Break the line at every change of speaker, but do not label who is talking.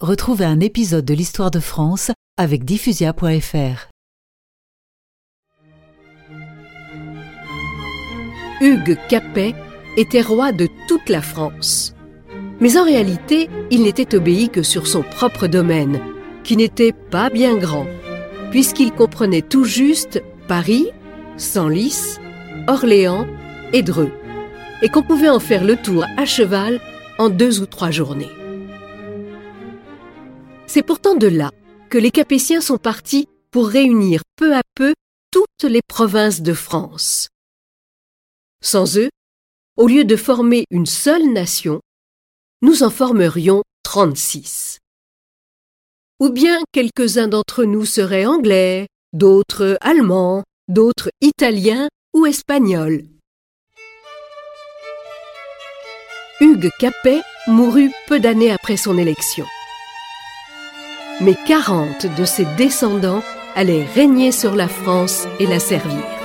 Retrouvez un épisode de l'histoire de France avec diffusia.fr.
Hugues Capet était roi de toute la France. Mais en réalité, il n'était obéi que sur son propre domaine, qui n'était pas bien grand, puisqu'il comprenait tout juste Paris, Senlis, Orléans et Dreux, et qu'on pouvait en faire le tour à cheval en deux ou trois journées. C'est pourtant de là que les Capétiens sont partis pour réunir peu à peu toutes les provinces de France. Sans eux, au lieu de former une seule nation, nous en formerions 36. Ou bien quelques-uns d'entre nous seraient anglais, d'autres allemands, d'autres italiens ou espagnols. Hugues Capet mourut peu d'années après son élection. Mais 40 de ses descendants allaient régner sur la France et la servir.